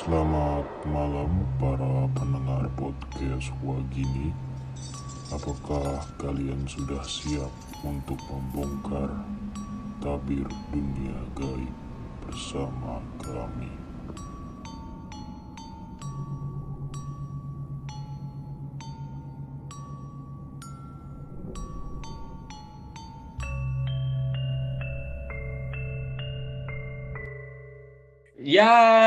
Selamat malam para pendengar podcast Wagini. Apakah kalian sudah siap untuk membongkar tabir dunia gaib bersama kami? Ya,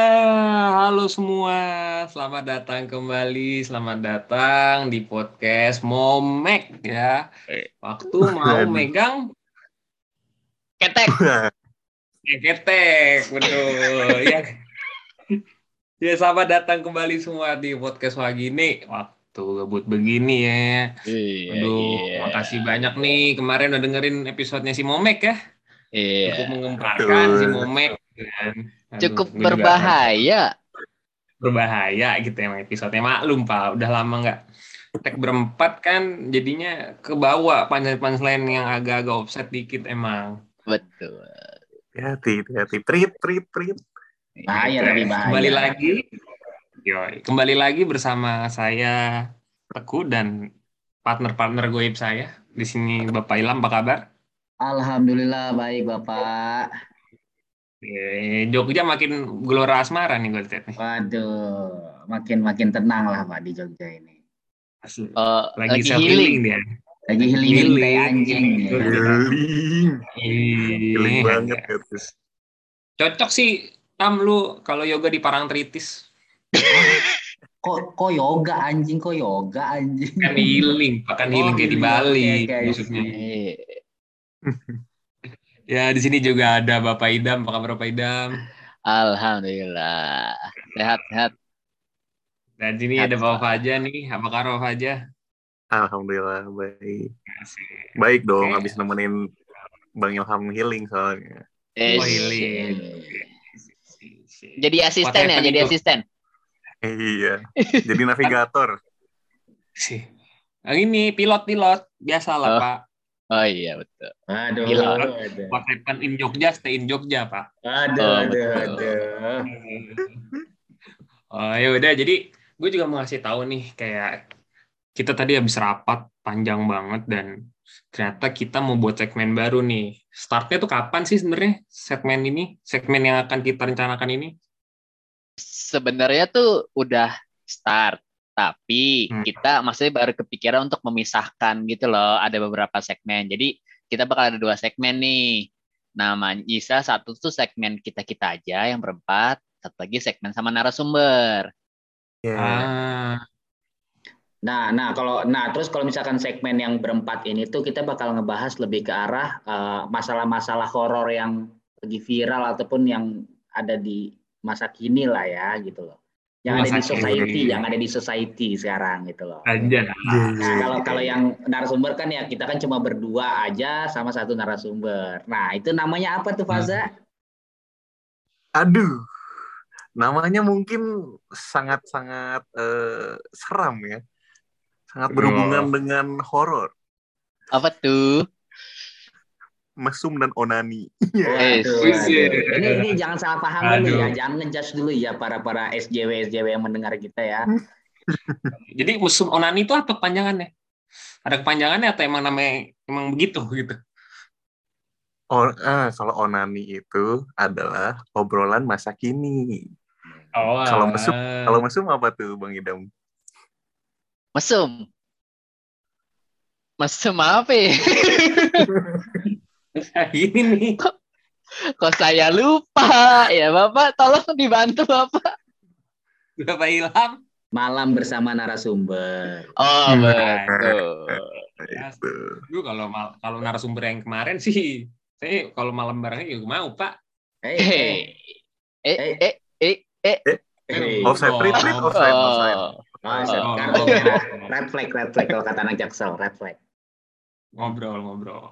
halo semua. Selamat datang kembali. Selamat datang di podcast Momek ya. Waktu mau megang ketek. ya, ketek, betul. ya. Ya, selamat datang kembali semua di podcast Wagini. Waktu gabut begini ya. Iya, Aduh, iya. makasih banyak nih kemarin udah dengerin episodenya si Momek ya. Iya. Cukup mengemparkan si Momek. Aduh, Cukup berbahaya. Berbahaya gitu emang episodenya maklum pak udah lama nggak tag berempat kan jadinya ke bawah punchline yang agak-agak offset dikit emang Betul. Hati, hati, prit, prit, prit. Bahaya Gitu. tapi bahaya. kembali lagi yoi, kembali lagi bersama saya Teguh dan partner-partner goib saya di sini Bapak Ilham apa kabar Alhamdulillah baik Bapak. Eh, Jogja makin gelora asmara nih gue lihat nih Waduh, makin-makin tenang lah Pak di Jogja ini. Asli. Eh, lagi, lagi healing. healing dia Lagi healing Healing. kayak anjing. ya. Healing. Iya. Healing banget ya, terus. cocok sih Tam lu kalau yoga di Parangtritis Kok kok yoga anjing, kok yoga anjing. kan healing bahkan healing Oh, kayak di healing. Bali oke, maksudnya Iya. Ya di sini juga ada Bapak Idam apa kabar Bapak Idam Alhamdulillah. Sehat, sehat. dan di sini ada Bapak Faja nih apa kabar Bapak Faja Alhamdulillah, baik. Asik. Baik dong, Oke. habis nemenin Bang Ilham healing soalnya. Eh, Oh, healing. Jadi asisten ya, jadi asisten. Iya, jadi navigator. sih yang ini pilot-pilot biasa lah Oh. Pak Oh iya betul. Aduh, Gila. aduh. what in Jogja stay in Jogja Pak Aduh, Oh, aduh, betul. aduh. Oh ya udah jadi gue juga mau ngasih tahu nih kayak kita tadi habis rapat panjang banget dan ternyata kita mau buat segmen baru nih. Startnya tuh kapan sih sebenarnya segmen ini? Segmen yang akan kita rencanakan ini? Sebenarnya tuh udah start, tapi Hmm. kita masih baru kepikiran untuk memisahkan gitu loh. Ada beberapa segmen. Jadi kita bakal ada dua segmen nih. Namanya bisa satu tuh segmen kita kita aja yang berempat, satu lagi segmen sama narasumber. Ya, Ah, Nah, nah kalau nah terus kalau misalkan segmen yang berempat ini tuh kita bakal ngebahas lebih ke arah eh, masalah-masalah horor yang lagi viral ataupun yang ada di masa kini lah ya gitu loh. Yang ada Masa di society, kini. yang ada di society sekarang gitu loh. aja. Nah, kalau kalau yang narasumber kan ya kita kan cuma berdua aja sama satu narasumber. Nah, itu namanya apa tuh Faza? aduh, namanya mungkin sangat-sangat eh, seram ya. Sangat berhubungan dengan horor, Apa tuh? Mesum dan onani. Eh, Waduh, wis, waduh. ya. Ini ini jangan salah paham dulu Aduh. ya, jangan ngejudge dulu ya para para SJW SJW yang mendengar kita ya. Jadi musim onani itu apa kepanjangannya? Ada kepanjangannya atau emang namanya emang begitu gitu? Oh, eh, kalau onani itu adalah obrolan masa kini. Oh, Kalau mesum- ah. Kalau mesum apa tuh, Bang Idam? Mesum. Mesum apa ya? ini nih. Kok saya lupa ya Bapak? Tolong dibantu Bapak. Bapak Ilham. Malam bersama narasumber. Oh Hmm. betul. Ya, kalau mal- kalau narasumber yang kemarin sih, saya kalau malam barengnya juga mau Pak. Hey, Hei. Eh Eh. eh eh eh. hey. Offside, prit, prit, offside, offside. Oh. Oh, Oh, kartu oh, merah. oh. Red flag, red flag kalau kata anak jaksel, red flag. ngobrol ngobrol.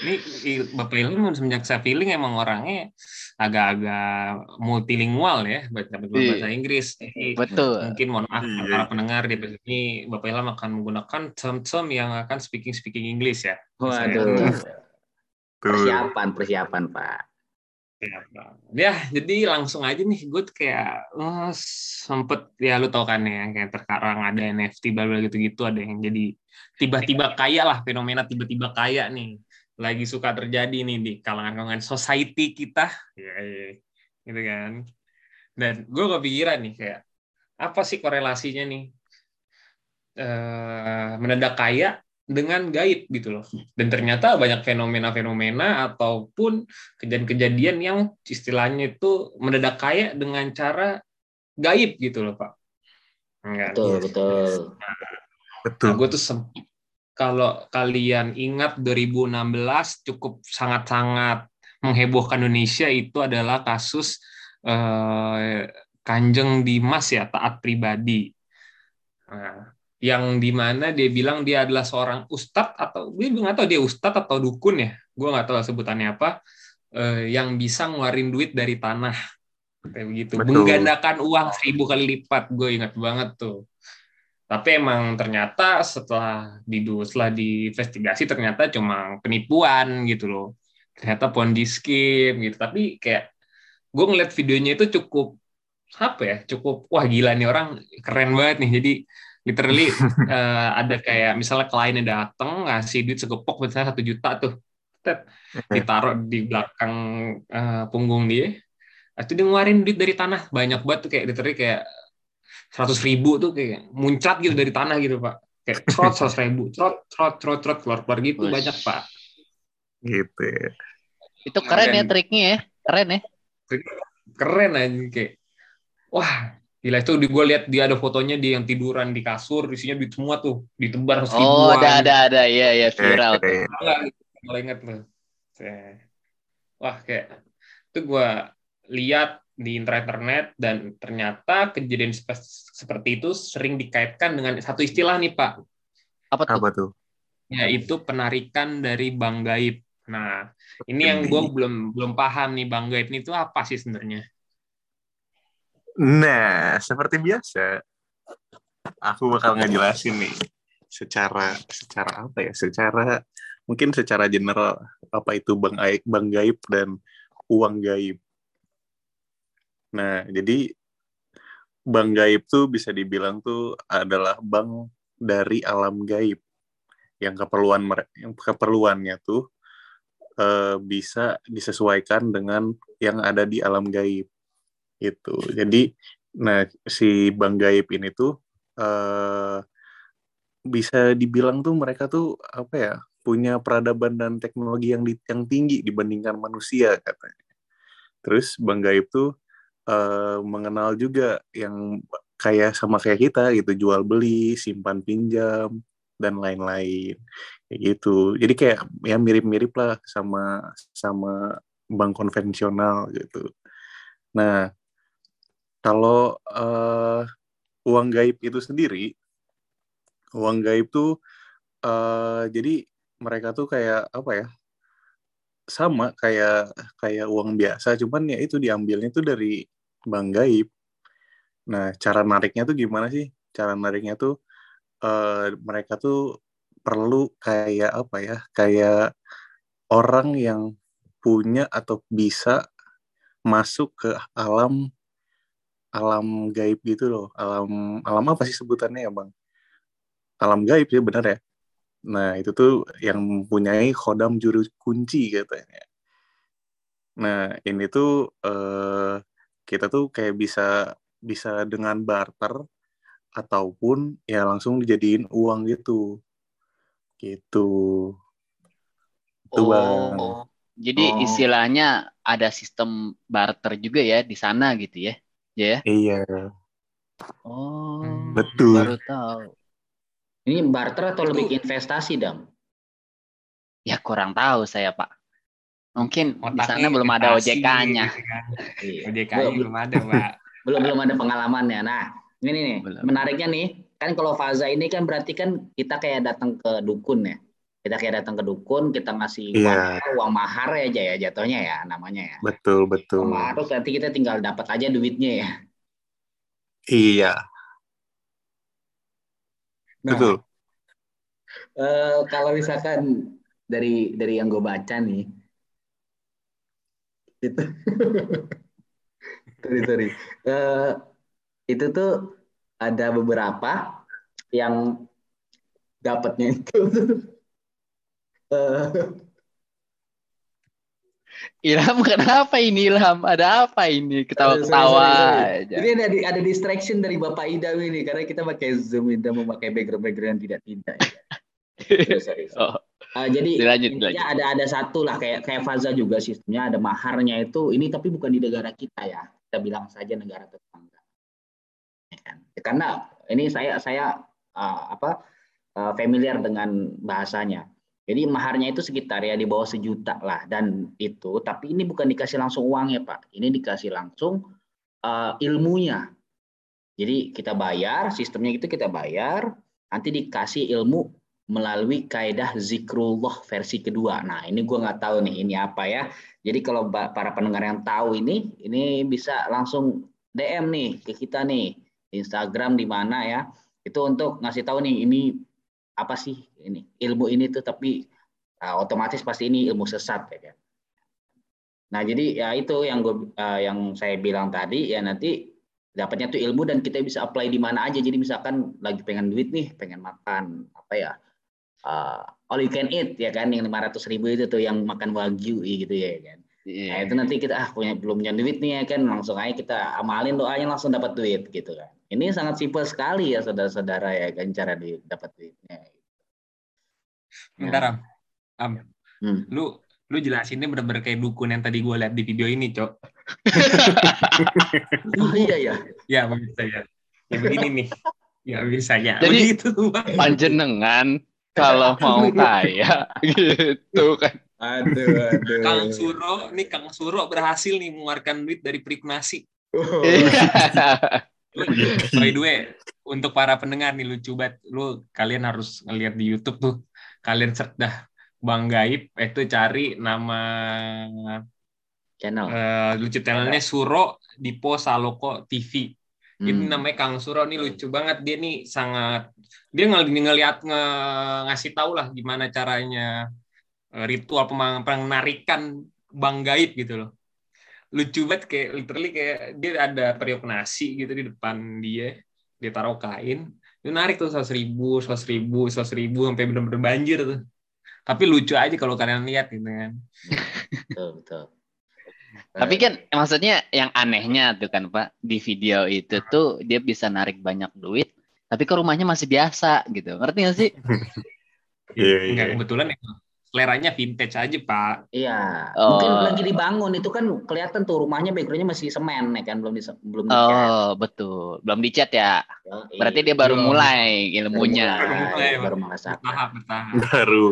Ini Bapak Ilham semenjak saya feeling emang orangnya agak-agak multilingual ya baca Iya. bahasa Inggris. Jadi Betul. mungkin mohon maaf Iya. para pendengar di ini Bapak Ilham akan menggunakan term-term yang akan speaking speaking English ya. Waduh. Persiapan, persiapan, Pak. Ya, jadi langsung aja nih, gue kayak oh, sempet ya lu tau kan ya, kayak terkarang ada NFT bla gitu-gitu, ada yang jadi tiba-tiba kaya lah, fenomena tiba-tiba kaya nih, lagi suka terjadi nih di kalangan-kalangan society kita, ya, ya, gitu kan. Dan gue kepikiran nih kayak apa sih korelasinya nih eh, mendadak kaya dengan gaib gitu loh. Dan ternyata banyak fenomena-fenomena ataupun kejadian-kejadian yang istilahnya itu mendadak kaya dengan cara gaib gitu loh Pak. Enggak. Betul, betul. Nah, betul. Nah, gue tuh kalau kalian ingat 2016 cukup sangat-sangat menghebohkan Indonesia itu adalah kasus eh, Kanjeng Dimas ya taat pribadi. Nah, yang di mana dia bilang dia adalah seorang ustadz atau gue nggak tahu dia ustadz atau dukun ya gue nggak tahu sebutannya apa eh, yang bisa ngeluarin duit dari tanah kayak begitu Betul. menggandakan uang seribu kali lipat gue ingat banget tuh tapi emang ternyata setelah di setelah diinvestigasi ternyata cuma penipuan gitu loh. Ternyata ponzi scheme gitu. Tapi kayak gue ngeliat videonya itu cukup apa ya cukup wah gila nih orang keren banget nih. Jadi literally uh, ada kayak misalnya kliennya datang ngasih duit segepok misalnya satu juta tuh. Tet, ditaruh di belakang uh, punggung dia. Itu dia ngeluarin duit dari tanah. Banyak banget tuh kayak literally kayak seratus ribu tuh kayak muncrat gitu dari tanah gitu pak kayak trot seratus ribu trot trot trot trot keluar keluar gitu Ush. banyak pak gitu ya. itu keren, ya triknya ya keren ya keren aja kayak wah Gila itu di gue lihat dia ada fotonya dia yang tiduran di kasur, isinya duit semua tuh, ditebar. Oh, ada ada ada, iya iya viral tuh. Enggak, inget tuh. Wah, kayak itu gue lihat di internet dan ternyata kejadian seperti itu sering dikaitkan dengan satu istilah nih Pak. Apa tuh? Apa tuh? Yaitu penarikan dari bank gaib. Nah, ini yang gue belum belum paham nih bank gaib ini tuh apa sih sebenarnya? Nah, seperti biasa, aku bakal ngejelasin nih secara secara apa ya? Secara mungkin secara general apa itu bank gaib, bank gaib dan uang gaib. Nah, jadi bank gaib tuh bisa dibilang tuh adalah bank dari alam gaib. Yang keperluan yang keperluannya tuh uh, bisa disesuaikan dengan yang ada di alam gaib itu jadi nah si bang gaib ini tuh uh, bisa dibilang tuh mereka tuh apa ya punya peradaban dan teknologi yang di, yang tinggi dibandingkan manusia katanya. Terus bang gaib tuh uh, mengenal juga yang kayak sama kayak kita gitu jual beli simpan pinjam dan lain-lain. Kayak gitu. Jadi kayak ya mirip-mirip lah sama sama bank konvensional gitu. Nah kalau uh, uang gaib itu sendiri, uang gaib tuh uh, jadi mereka tuh kayak apa ya? Sama kayak kayak uang biasa, cuman ya itu diambilnya tuh dari bank gaib. Nah, cara nariknya tuh gimana sih? Cara nariknya tuh uh, mereka tuh perlu kayak apa ya? Kayak orang yang punya atau bisa masuk ke alam alam gaib gitu loh. Alam alam apa sih sebutannya ya, Bang? Alam gaib sih benar ya. Nah, itu tuh yang mempunyai khodam juru kunci katanya. Nah, ini tuh eh, kita tuh kayak bisa bisa dengan barter ataupun ya langsung dijadiin uang gitu. Gitu. Itu, oh, Bang. Jadi oh. istilahnya ada sistem barter juga ya di sana gitu ya. Ya. Iya. Oh. Betul. Baru tahu. Ini barter atau lebih investasi, Dam? Ya kurang tahu saya, Pak. Mungkin di sana belum ada OJK-nya. OJK belum, belum ada, Pak. belum belum ada pengalamannya. Nah, ini nih, belum. menariknya nih, kan kalau faza ini kan berarti kan kita kayak datang ke dukun ya kita kayak datang ke dukun kita ngasih yeah. uang, uang mahar aja ya jatuhnya ya namanya ya betul betul uang mahar terus nanti kita tinggal dapat aja duitnya ya iya nah, betul uh, kalau misalkan dari dari yang gue baca nih itu sorry sorry Eh, itu tuh ada beberapa yang dapatnya itu eh, Ilham kenapa ini Ilham? Ada apa ini? Ketawa-ketawa aja. Ini ada ada distraction dari Bapak Ida ini karena kita pakai Zoom Ida memakai background background yang tidak tidak. Ya. Sorry, sorry. Oh, Uh, jadi Dilanjut, intinya ada ada satu lah kayak kayak Faza juga sistemnya ada maharnya itu ini tapi bukan di negara kita ya kita bilang saja negara tetangga. Ya kan? Ya, karena ini saya saya uh, apa uh, familiar dengan bahasanya. Jadi maharnya itu sekitar ya di bawah sejuta lah dan itu tapi ini bukan dikasih langsung uang ya pak. Ini dikasih langsung uh, ilmunya. Jadi kita bayar sistemnya itu kita bayar nanti dikasih ilmu melalui kaidah zikrullah versi kedua. Nah, ini gue nggak tahu nih ini apa ya. Jadi kalau para pendengar yang tahu ini, ini bisa langsung DM nih ke kita nih Instagram di mana ya. Itu untuk ngasih tahu nih ini apa sih ini ilmu ini tuh tapi uh, otomatis pasti ini ilmu sesat ya kan. Nah, jadi ya itu yang gue uh, yang saya bilang tadi ya nanti dapatnya tuh ilmu dan kita bisa apply di mana aja. Jadi misalkan lagi pengen duit nih, pengen makan apa ya uh, all you can eat ya kan yang 500 ribu itu tuh yang makan wagyu gitu ya kan. Nah iya. itu nanti kita ah punya belum punya duit nih ya kan langsung aja kita amalin doanya langsung dapat duit gitu kan. Ini sangat simpel sekali ya saudara-saudara ya kan cara di, dapat duitnya. Bentar, Am. Am, Hmm. lu lu jelasinnya bener-bener kayak dukun yang tadi gue lihat di video ini, Cok. Oh iya ya. Ya, bisa ya. Ya begini nih. Ya bisa ya. Jadi- Begitu. Panjenengan kalau mau kaya gitu kan. Aduh aduh. Kang Suro, nih Kang Suro berhasil nih mengeluarkan duit dari Prikmasi. Oh. By the way, untuk para pendengar nih lucu banget. Lu kalian harus ngeliat di YouTube tuh. Kalian search dah Bang Gaib itu cari nama Channel. eh, lucu channelnya Suro Dipo Saloko TV. Ini Hmm. namanya Kang Suro nih lucu banget dia nih sangat dia ngel ngeliat nge, ngasih tahu lah gimana caranya eh, ritual penarikan bang gaib gitu loh. Lucu banget kayak literally kayak dia ada periuk nasi gitu di depan dia, dia taruh kain, dia narik tuh seratus ribu, seratus ribu, seratus ribu sampai bener-bener banjir tuh. Tapi lucu aja kalau kalian lihat gitu kan. Betul betul. Tapi kan maksudnya yang anehnya tuh kan Pak di video itu tuh dia bisa narik banyak duit, tapi ke rumahnya masih biasa gitu. Ngerti gak sih? Iya, iya. Enggak kebetulan ya, seleranya vintage aja pak. Iya, Oh. mungkin lagi dibangun itu kan kelihatan tuh rumahnya backgroundnya masih semen ya kan belum di belum dicat. Oh betul, belum dicat ya. Berarti dia baru Belum. mulai ilmunya. Baru mulai, baru merasakan. Bertahap bertahap. baru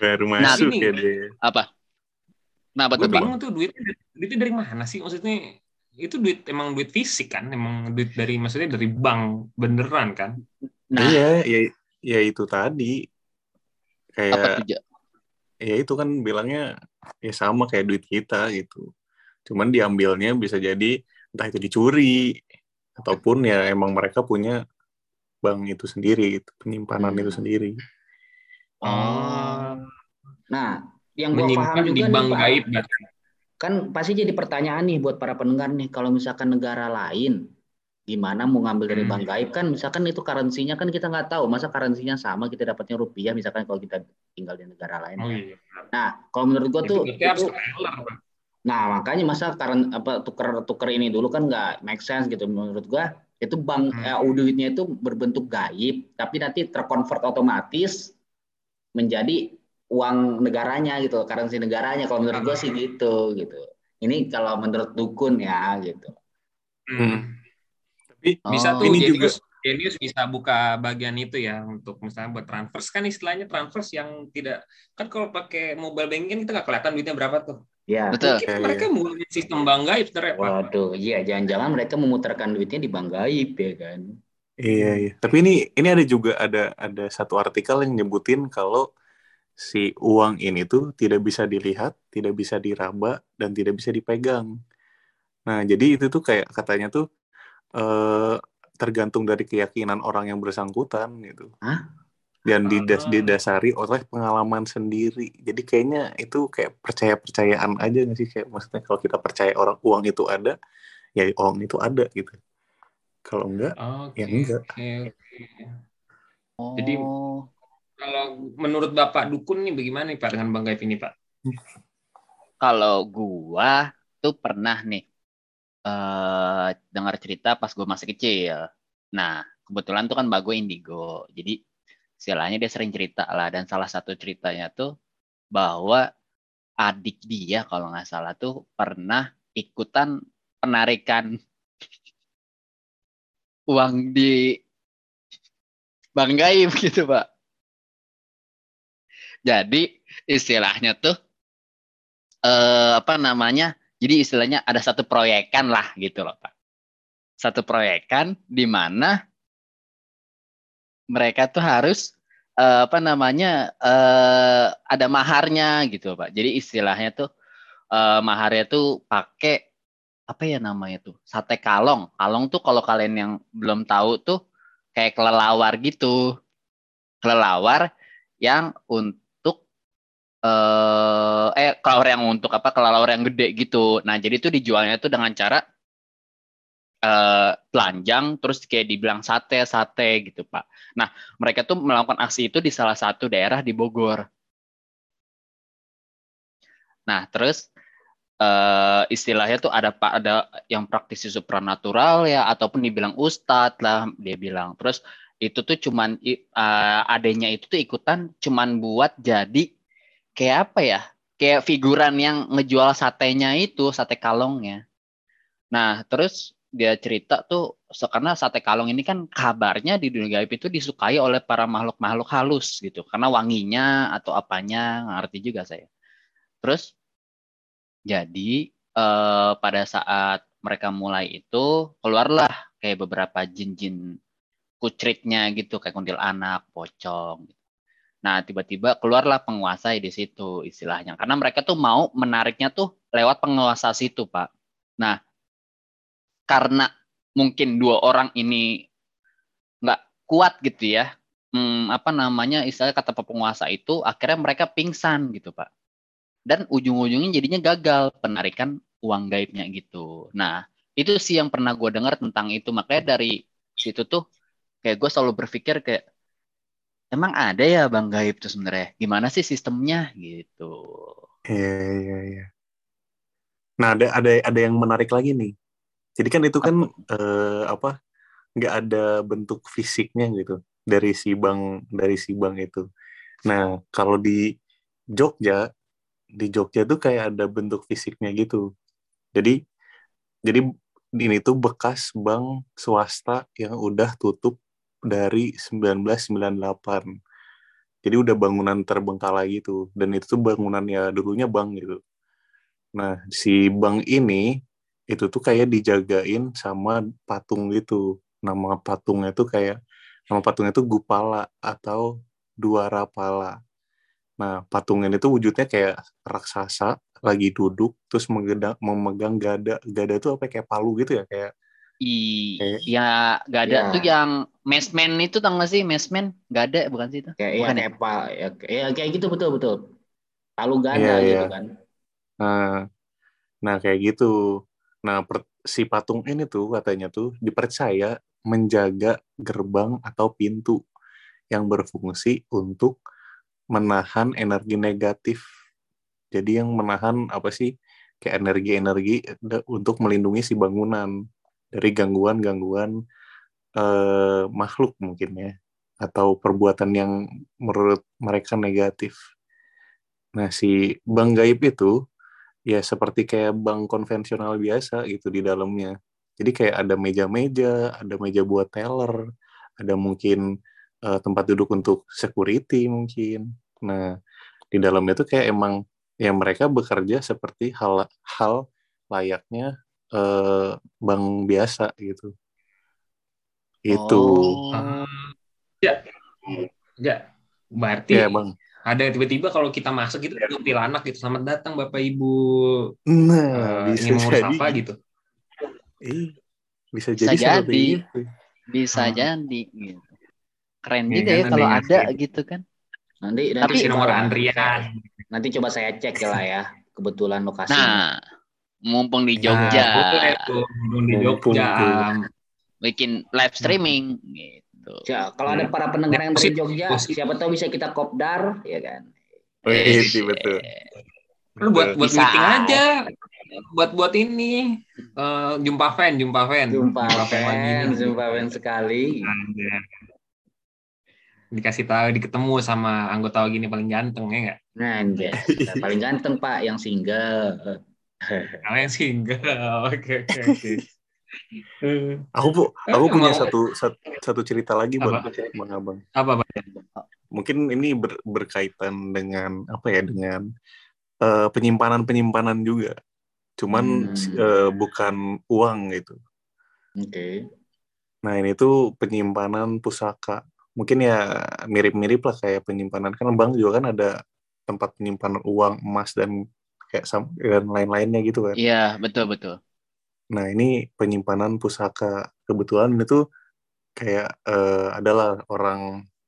baru Nah, masuk ini- ya dia. Apa? Kenapa Gue bingung tuh duitnya duitnya dari mana sih maksudnya itu duit emang duit fisik kan emang duit dari maksudnya dari bank beneran kan Nah, Iya, ya, ya itu tadi. Apa Kayak tuh? Ja? ya itu kan bilangnya ya sama kayak duit kita gitu. Cuman diambilnya bisa jadi entah itu dicuri ataupun ya emang mereka punya bank itu sendiri, gitu, penyimpanan Hmm. itu sendiri. Oh. Nah, yang gua paham juga di bank gaib kan pasti jadi pertanyaan nih buat para pendengar nih, kalau misalkan negara lain gimana mau ngambil dari Hmm. bank gaib kan misalkan itu currency-nya kan kita nggak tahu masa currency-nya sama kita dapatnya rupiah misalkan kalau kita tinggal di negara lain. oh iya Nah, kalau menurut gua itu tuh itu-. Nah, makanya masa karen apa tuker-tuker ini dulu kan nggak make sense gitu menurut gua. Itu bank Hmm. eh, duitnya itu berbentuk gaib, tapi nanti terkonvert otomatis menjadi uang negaranya gitu, currency negaranya. Kalau menurut gua sih gitu gitu. Ini kalau menurut dukun ya gitu. Hmm. Tapi bisa Oh. tuh Ini Genius, Genius bisa buka bagian itu ya untuk misalnya buat transfers kan istilahnya transfers yang tidak kan kalau pakai mobile banking kita nggak kelihatan duitnya berapa tuh Ya. Betul. mungkin mereka mulai sistem bank gaib Pak. Waduh, iya jangan-jangan mereka memutarkan duitnya di bank gaib ya kan. Iya, iya. Tapi ini ini ada juga ada ada satu artikel yang nyebutin kalau si uang ini tuh tidak bisa dilihat, tidak bisa diraba dan tidak bisa dipegang. Nah, jadi itu tuh kayak katanya tuh eh tergantung dari keyakinan orang yang bersangkutan gitu. Hah? dan didas didasari oleh pengalaman sendiri. Jadi kayaknya itu kayak percaya-percayaan aja nggak sih kayak maksudnya kalau kita percaya orang uang itu ada, ya uang itu ada gitu. Kalau enggak, Oke, Ya, enggak. oke, oke. Oh, Jadi- Kalau menurut Bapak Dukun nih bagaimana nih Pak dengan Bang Gaib ini Pak? kalau gua tuh pernah nih eh dengar cerita pas gua masih kecil. Nah, kebetulan tuh kan gue indigo. Jadi istilahnya dia sering cerita lah dan salah satu ceritanya tuh bahwa adik dia kalau nggak salah tuh pernah ikutan penarikan uang di bank gaib gitu, Pak. Jadi istilahnya tuh eh apa namanya? Jadi istilahnya ada satu proyekan lah gitu loh, Pak. Satu proyekan di mana mereka tuh harus eh, apa namanya? eh ada maharnya gitu, Pak. Jadi istilahnya tuh eh, maharnya tuh pakai apa ya namanya tuh? Sate kalong. Kalong tuh kalau kalian yang belum tahu tuh kayak kelelawar gitu. Kelelawar yang untuk eh eh kelelawar yang untuk apa? Kelelawar yang gede gitu. Nah, jadi itu dijualnya tuh dengan cara eh telanjang terus kayak dibilang sate sate gitu, Pak. Nah, mereka tuh melakukan aksi itu di salah satu daerah di Bogor. Nah, terus eh istilahnya tuh ada pak ada yang praktisi supranatural ya ataupun dibilang ustadz lah dia bilang terus itu tuh cuman eh, adanya itu tuh ikutan cuman buat jadi kayak apa ya kayak figuran yang ngejual satenya itu sate kalongnya nah terus dia cerita tuh karena sate kalong ini kan kabarnya di dunia gaib itu disukai oleh para makhluk-makhluk halus gitu karena wanginya atau apanya ngerti juga saya terus jadi eh, pada saat mereka mulai itu keluarlah kayak beberapa jin-jin kucritnya gitu kayak kuntilanak, pocong. gitu. Nah tiba-tiba keluarlah penguasa di situ istilahnya karena mereka tuh mau menariknya tuh lewat penguasa situ pak. Nah karena mungkin dua orang ini nggak kuat gitu ya, hmm, apa namanya istilahnya kata penguasa itu akhirnya mereka pingsan gitu pak dan ujung-ujungnya jadinya gagal penarikan uang gaibnya gitu. Nah, itu sih yang pernah gue dengar tentang itu. Makanya dari situ tuh kayak gue selalu berpikir kayak emang ada ya bang gaib tuh sebenarnya. Gimana sih sistemnya gitu. Iya, iya, iya. Nah, ada ada ada yang menarik lagi nih. Jadi kan itu kan eh, apa? nggak ada bentuk fisiknya gitu dari si bank dari si bank itu. Nah, kalau di Jogja di Jogja tuh kayak ada bentuk fisiknya gitu. Jadi jadi ini tuh bekas bank swasta yang udah tutup dari 1998. Jadi udah bangunan terbengkalai gitu. Dan itu tuh bangunannya dulunya bank gitu. Nah, si bank ini itu tuh kayak dijagain sama patung gitu. Nama patungnya tuh kayak nama patungnya tuh Gupala atau Duarapala. Nah, patung ini tuh wujudnya kayak raksasa lagi duduk terus memegang gada. Gada tuh apa kayak palu gitu ya kayak I, Kayak- ya gak ada Ya. tuh yang mesmen itu tau gak sih mesmen gak ada bukan sih itu Kayak ya, Bukan ya? kayak pa, ya, ya, kayak gitu betul betul. Palu gada Iya, gitu iya. kan. Nah, nah kayak gitu. Nah, per- si patung ini tuh katanya tuh dipercaya menjaga gerbang atau pintu yang berfungsi untuk menahan energi negatif. Jadi yang menahan apa sih kayak energi-energi da- untuk melindungi si bangunan dari gangguan-gangguan eh, makhluk mungkin ya atau perbuatan yang menurut mereka negatif. Nah, si bank gaib itu ya seperti kayak bank konvensional biasa gitu di dalamnya. Jadi kayak ada meja-meja, ada meja buat teller, ada mungkin eh, tempat duduk untuk security mungkin. Nah, di dalamnya tuh kayak emang ya mereka bekerja seperti hal hal layaknya eh, bank biasa gitu. Itu. Oh. Ya, ya. Berarti Ya, Bang. ada tiba-tiba kalau kita masuk itu kuntilanak gitu. Selamat datang Bapak Ibu. Nah, Eh, bisa ingin mengurus jadi. apa gitu. Ih, bisa Bisa jadi jadi. bisa Hmm. jadi gitu Keren Iya juga kan, ya kalau ada gitu kan. Nanti nanti Tapi- nomor Andrian. Nanti coba saya cek ya lah ya kebetulan lokasinya. Nah, mumpung di Nah, Jogja, boleh tuh, belum di Mumpung Jogja. bikin live streaming gitu. Ya, kalau ada para pendengar yang dari Jogja, positif. siapa tahu bisa kita kopdar, ya kan? Wih, betul. Lu buat buat Bisa. meeting aja. Buat buat ini eh, jumpa fan, jumpa fan. Jumpa fan lagi fan, nih. jumpa fan sekali. Ada. Dikasih tahu diketemu sama anggota gini paling ganteng ya enggak? Nah, anjay. paling ganteng Pak yang single. Kalau yang single. Oke oke oke. Aku pu aku punya mau- satu, satu cerita lagi bang, Apa? bang abang. Apa Pak? Mungkin ini ber- berkaitan dengan apa ya dengan eh, penyimpanan penyimpanan juga. Cuman Hmm. eh, bukan uang gitu. Oke. Nah ini tuh penyimpanan pusaka. Mungkin ya mirip-mirip lah kayak penyimpanan kan bank juga kan ada tempat penyimpanan uang emas dan kayak sam- dan lain-lainnya gitu kan. Iya, betul betul. Nah ini penyimpanan pusaka. Kebetulan itu kayak eh, adalah orang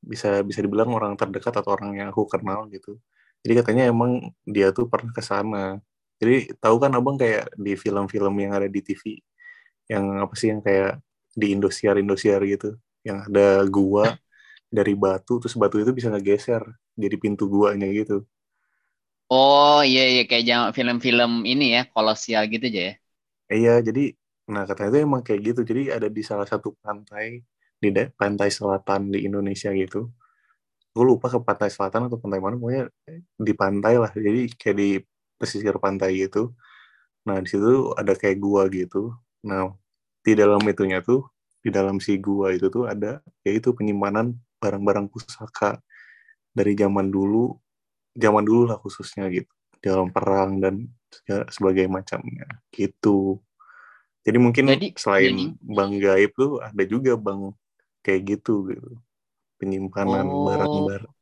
bisa bisa dibilang orang terdekat atau orang yang aku kenal gitu. Jadi katanya emang dia tuh pernah ke sana. Jadi tahu kan abang kayak di film-film yang ada di TV yang apa sih yang kayak di Indosiar Indosiar gitu, yang ada gua dari batu terus batu itu bisa ngegeser jadi pintu guanya gitu. Oh iya iya kayak film-film ini ya kolosial gitu aja ya. Iya, jadi nah katanya itu emang kayak gitu. Jadi ada di salah satu pantai di pantai selatan di Indonesia gitu. Gue lupa ke pantai selatan atau pantai mana, pokoknya di pantai lah. Jadi kayak di pesisir pantai gitu. Nah, di situ ada kayak gua gitu. Nah, di dalam itunya tuh, di dalam si gua itu tuh ada yaitu penyimpanan barang-barang pusaka dari zaman dulu, zaman dulu lah khususnya gitu. Dalam perang dan sebagai macamnya gitu. Jadi mungkin Jadi, selain ini- bank gaib tuh ada juga bank kayak gitu gitu. Penyimpanan Oh. barang-barang.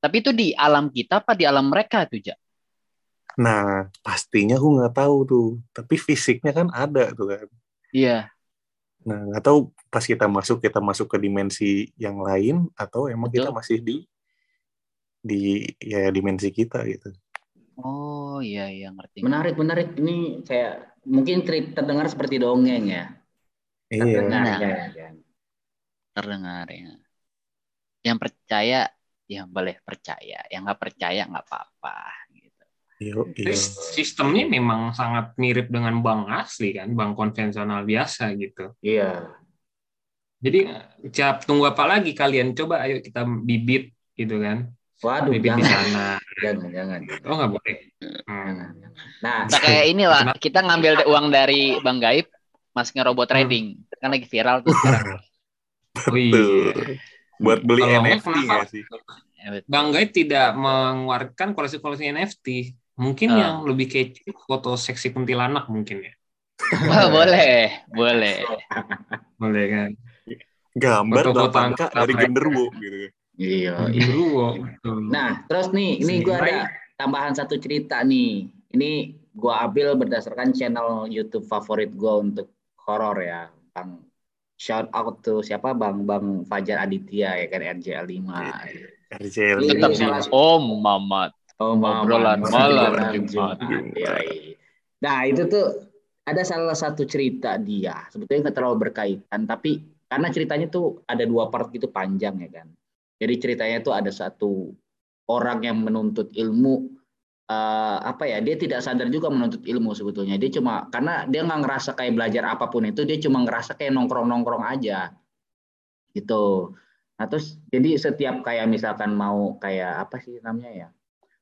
Tapi itu di alam kita apa di alam mereka tuh, Ja? Nah, pastinya aku nggak tahu tuh. Tapi fisiknya kan ada tuh kan. Iya. Nah, nggak tahu pas kita masuk kita masuk ke dimensi yang lain atau emang kita Betul. masih di di ya dimensi kita gitu. Oh iya iya ngerti. Menarik, menarik. Ini kayak mungkin terdengar seperti dongeng ya. Iya. Terdengar Nah. ya, kan? Terdengar ya. Yang percaya ya boleh percaya, yang nggak percaya nggak apa-apa gitu. Iya, iya. sistemnya memang sangat mirip dengan bank asli kan, bank konvensional biasa gitu. Iya. Jadi siap tunggu apa lagi kalian? Coba ayo kita bibit gitu kan. Waduh, di jangan, sana. jangan, jangan. Oh nggak boleh. Hmm. Nah, Nah, kayak inilah Kenapa? kita ngambil uang dari Bang Gaib masukin robot trading. Kan lagi viral tuh sekarang. Betul. Buat beli Kalau NFT nggak sih? Ya. Bang Gaib tidak mengeluarkan koleksi-koleksi NFT. Mungkin Ah. yang lebih kece foto seksi kuntilanak mungkin ya. Wah, boleh, boleh. Boleh kan. Gambar delapan angka dari genderuwo gitu. Iya. Biru, betul. Nah, terus nih, ini gue ada tambahan satu cerita nih. Ini gue ambil berdasarkan channel YouTube favorit gue untuk horor ya, Bang. Shout out to siapa Bang Bang Fajar Aditya ya kan RJL 5. RCL. Ini Tetap di Om Mamat. Oh, Obrolan Mama. malam Jumat. Jumat. Yoi. Nah, itu tuh ada salah satu cerita dia. Sebetulnya nggak terlalu berkaitan, tapi karena ceritanya tuh ada dua part gitu panjang ya kan. Jadi ceritanya tuh ada satu orang yang menuntut ilmu eh, apa ya? Dia tidak sadar juga menuntut ilmu sebetulnya. Dia cuma karena dia nggak ngerasa kayak belajar apa pun itu, dia cuma ngerasa kayak nongkrong-nongkrong aja. Gitu. Nah, terus jadi setiap kayak misalkan mau kayak apa sih namanya ya?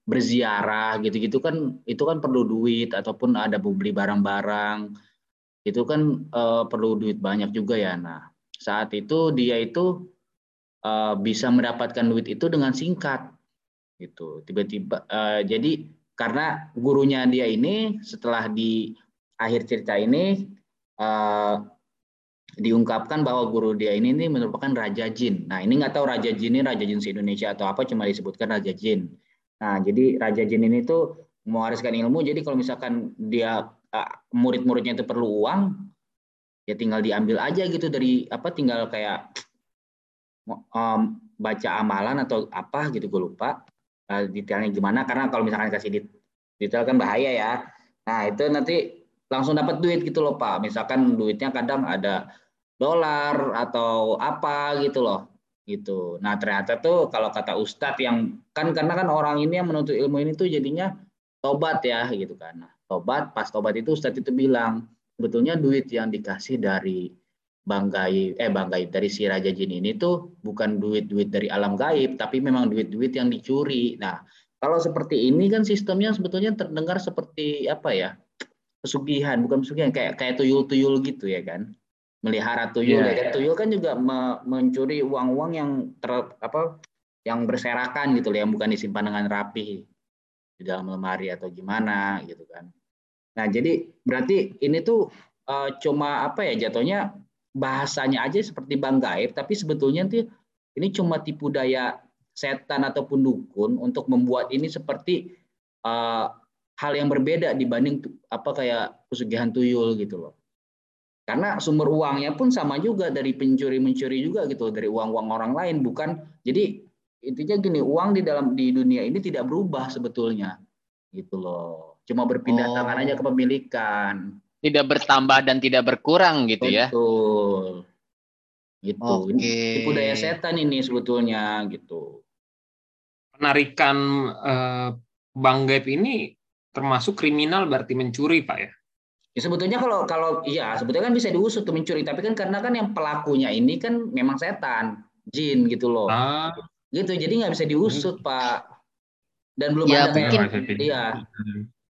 berziarah gitu-gitu kan itu kan perlu duit ataupun ada beli barang-barang itu kan eh, perlu duit banyak juga ya. Nah saat itu dia itu eh, bisa mendapatkan duit itu dengan singkat gitu. Tiba-tiba eh, jadi karena gurunya dia ini setelah di akhir cerita ini eh, diungkapkan bahwa guru dia ini, ini merupakan raja jin. Nah ini nggak tahu raja jin ini raja jin se Indonesia atau apa cuma disebutkan raja jin. Nah, jadi Raja Jin ini tuh mewariskan ilmu. Jadi kalau misalkan dia uh, murid-muridnya itu perlu uang, ya tinggal diambil aja gitu dari apa tinggal kayak um, baca amalan atau apa gitu gue lupa uh, detailnya gimana. Karena kalau misalkan kasih detail kan bahaya ya. Nah itu nanti langsung dapat duit gitu loh pak. Misalkan duitnya kadang ada dolar atau apa gitu loh gitu. Nah ternyata tuh kalau kata ustadz yang kan karena kan orang ini yang menuntut ilmu ini tuh jadinya tobat ya gitu kan. Nah, tobat pas tobat itu ustadz itu bilang sebetulnya duit yang dikasih dari Bang Gaib, eh Bang Gaib dari si Raja Jin ini tuh bukan duit-duit dari alam gaib, tapi memang duit-duit yang dicuri. Nah, kalau seperti ini kan sistemnya sebetulnya terdengar seperti apa ya? Pesugihan, bukan pesugihan, kayak kayak tuyul-tuyul gitu ya kan? Melihara tuyul yeah, ya kan? Yeah. Tuyul kan juga me mencuri uang-uang yang ter apa? yang berserakan gitu loh, yang bukan disimpan dengan rapi di dalam lemari atau gimana gitu kan. Nah, jadi berarti ini tuh uh, cuma apa ya jatuhnya bahasanya aja seperti bang gaib, tapi sebetulnya tuh ini cuma tipu daya setan ataupun dukun untuk membuat ini seperti uh, hal yang berbeda dibanding apa kayak pesugihan tuyul gitu loh. Karena sumber uangnya pun sama juga dari pencuri-mencuri juga gitu, dari uang-uang orang lain bukan. Jadi intinya gini, uang di dalam di dunia ini tidak berubah sebetulnya. Gitu loh. Cuma berpindah oh. tangan aja kepemilikan tidak bertambah dan tidak berkurang gitu ya. Betul. Gitu. Okay. Ini tipu daya setan ini sebetulnya gitu. Penarikan uh, Bang Gaib ini termasuk kriminal berarti mencuri, Pak ya? Ya sebetulnya kalau kalau iya sebetulnya kan bisa diusut tuh mencuri, tapi kan karena kan yang pelakunya ini kan memang setan, jin gitu loh. Ah. Gitu, jadi nggak bisa diusut, hmm. Pak. Dan belum ya, ada mungkin iya.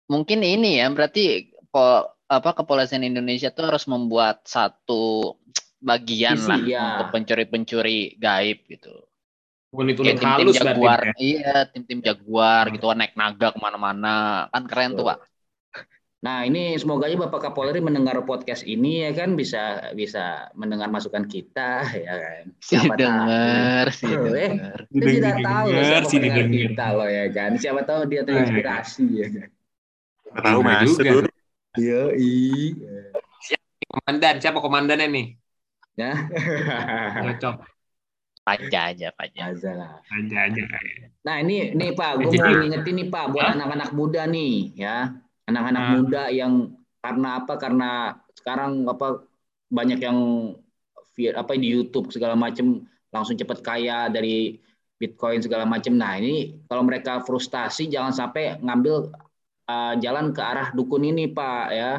Mungkin ini ya, berarti kok apa kepolisian Indonesia tuh harus membuat satu bagian Isi, lah ya. untuk pencuri-pencuri gaib gitu. Unit-unit tim -tim jaguar, ya. iya tim-tim jaguar gitu naik naga ke mana-mana kan keren tuh pak. Nah ini semoga aja Bapak Kapolri mendengar podcast ini ya kan bisa bisa mendengar masukan kita ya kan. Siapa dengar, sih dengar. Eh, kita tidak tahu siapa pendengar kita loh ya kan. Siapa tahu dia terinspirasi ya kan. Tahu juga. Iya, i. Komandan, siapa komandannya nih? Ya. Cocok. Panja aja, panja. Aja lah. Panja aja. Nah ini, nih Pak, gue mau ngingetin nih Pak, buat anak-anak muda nih, ya, anak-anak hmm. muda yang karena apa? Karena sekarang apa banyak yang via apa di YouTube segala macam langsung cepat kaya dari Bitcoin segala macam. Nah ini kalau mereka frustasi jangan sampai ngambil uh, jalan ke arah dukun ini Pak ya.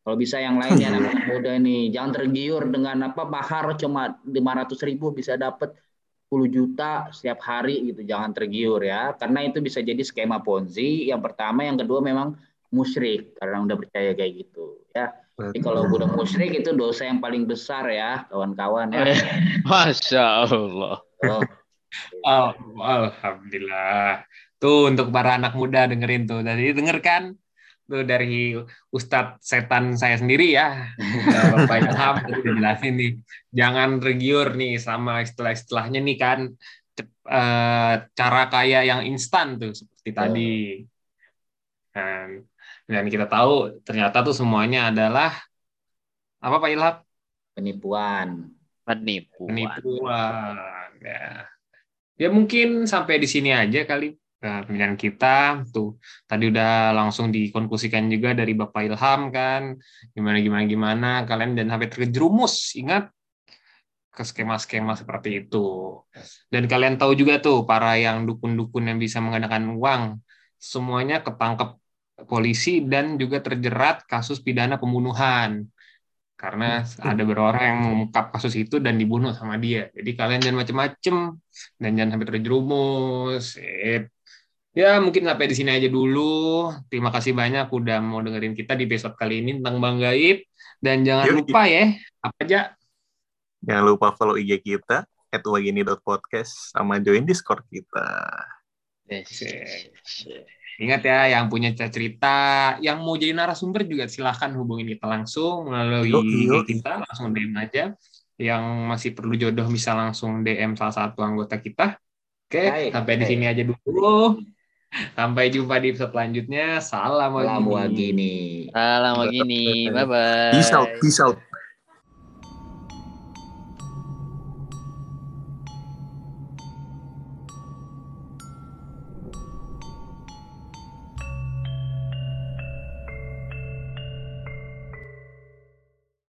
Kalau bisa yang lain ya anak muda ini. Jangan tergiur dengan apa mahar cuma 500 ribu bisa dapat 10 juta setiap hari gitu. Jangan tergiur ya. Karena itu bisa jadi skema ponzi. Yang pertama yang kedua memang musyrik karena udah percaya kayak gitu ya. Jadi kalau udah musyrik itu dosa yang paling besar ya kawan-kawan ya. Masya Allah. Oh. Oh, Alhamdulillah Tuh untuk para anak muda dengerin tuh. Jadi denger kan tuh dari Ustadz setan saya sendiri ya. Bapak Ilham udah jelasin nih. Jangan tergiur nih sama istilah-istilahnya nih kan uh, cara kaya yang instan tuh seperti tadi. Dan, dan kita tahu ternyata tuh semuanya adalah apa Pak Ilham? Penipuan. Penipuan. Penipuan. Ya. Ya mungkin sampai di sini aja kali pemilihan kita. Tuh tadi udah langsung dikonklusikan juga dari Bapak Ilham kan. Gimana gimana gimana kalian dan sampai terjerumus ingat? Ke skema-skema seperti itu. Dan kalian tahu juga tuh para yang dukun-dukun yang bisa menggunakan uang semuanya ketangkep polisi dan juga terjerat kasus pidana pembunuhan karena ada beberapa orang yang mengungkap kasus itu dan dibunuh sama dia. Jadi kalian jangan macem-macem dan jangan sampai terjerumus. Sip. Ya, mungkin sampai di sini aja dulu. Terima kasih banyak udah mau dengerin kita di episode kali ini tentang Bang Gaib. Dan jangan Yuk, lupa ya, apa aja? Jangan lupa follow IG kita, at wagini.podcast, sama join Discord kita. Ingat ya, yang punya cerita, yang mau jadi narasumber juga silahkan hubungin kita langsung melalui IG kita, langsung DM aja. Yang masih perlu jodoh bisa langsung DM salah satu anggota kita. Oke, okay, sampai di sini aja dulu. Sampai jumpa di episode selanjutnya. Salam Salam wagini. Salam wagini. Bye bye. Peace out. Peace out.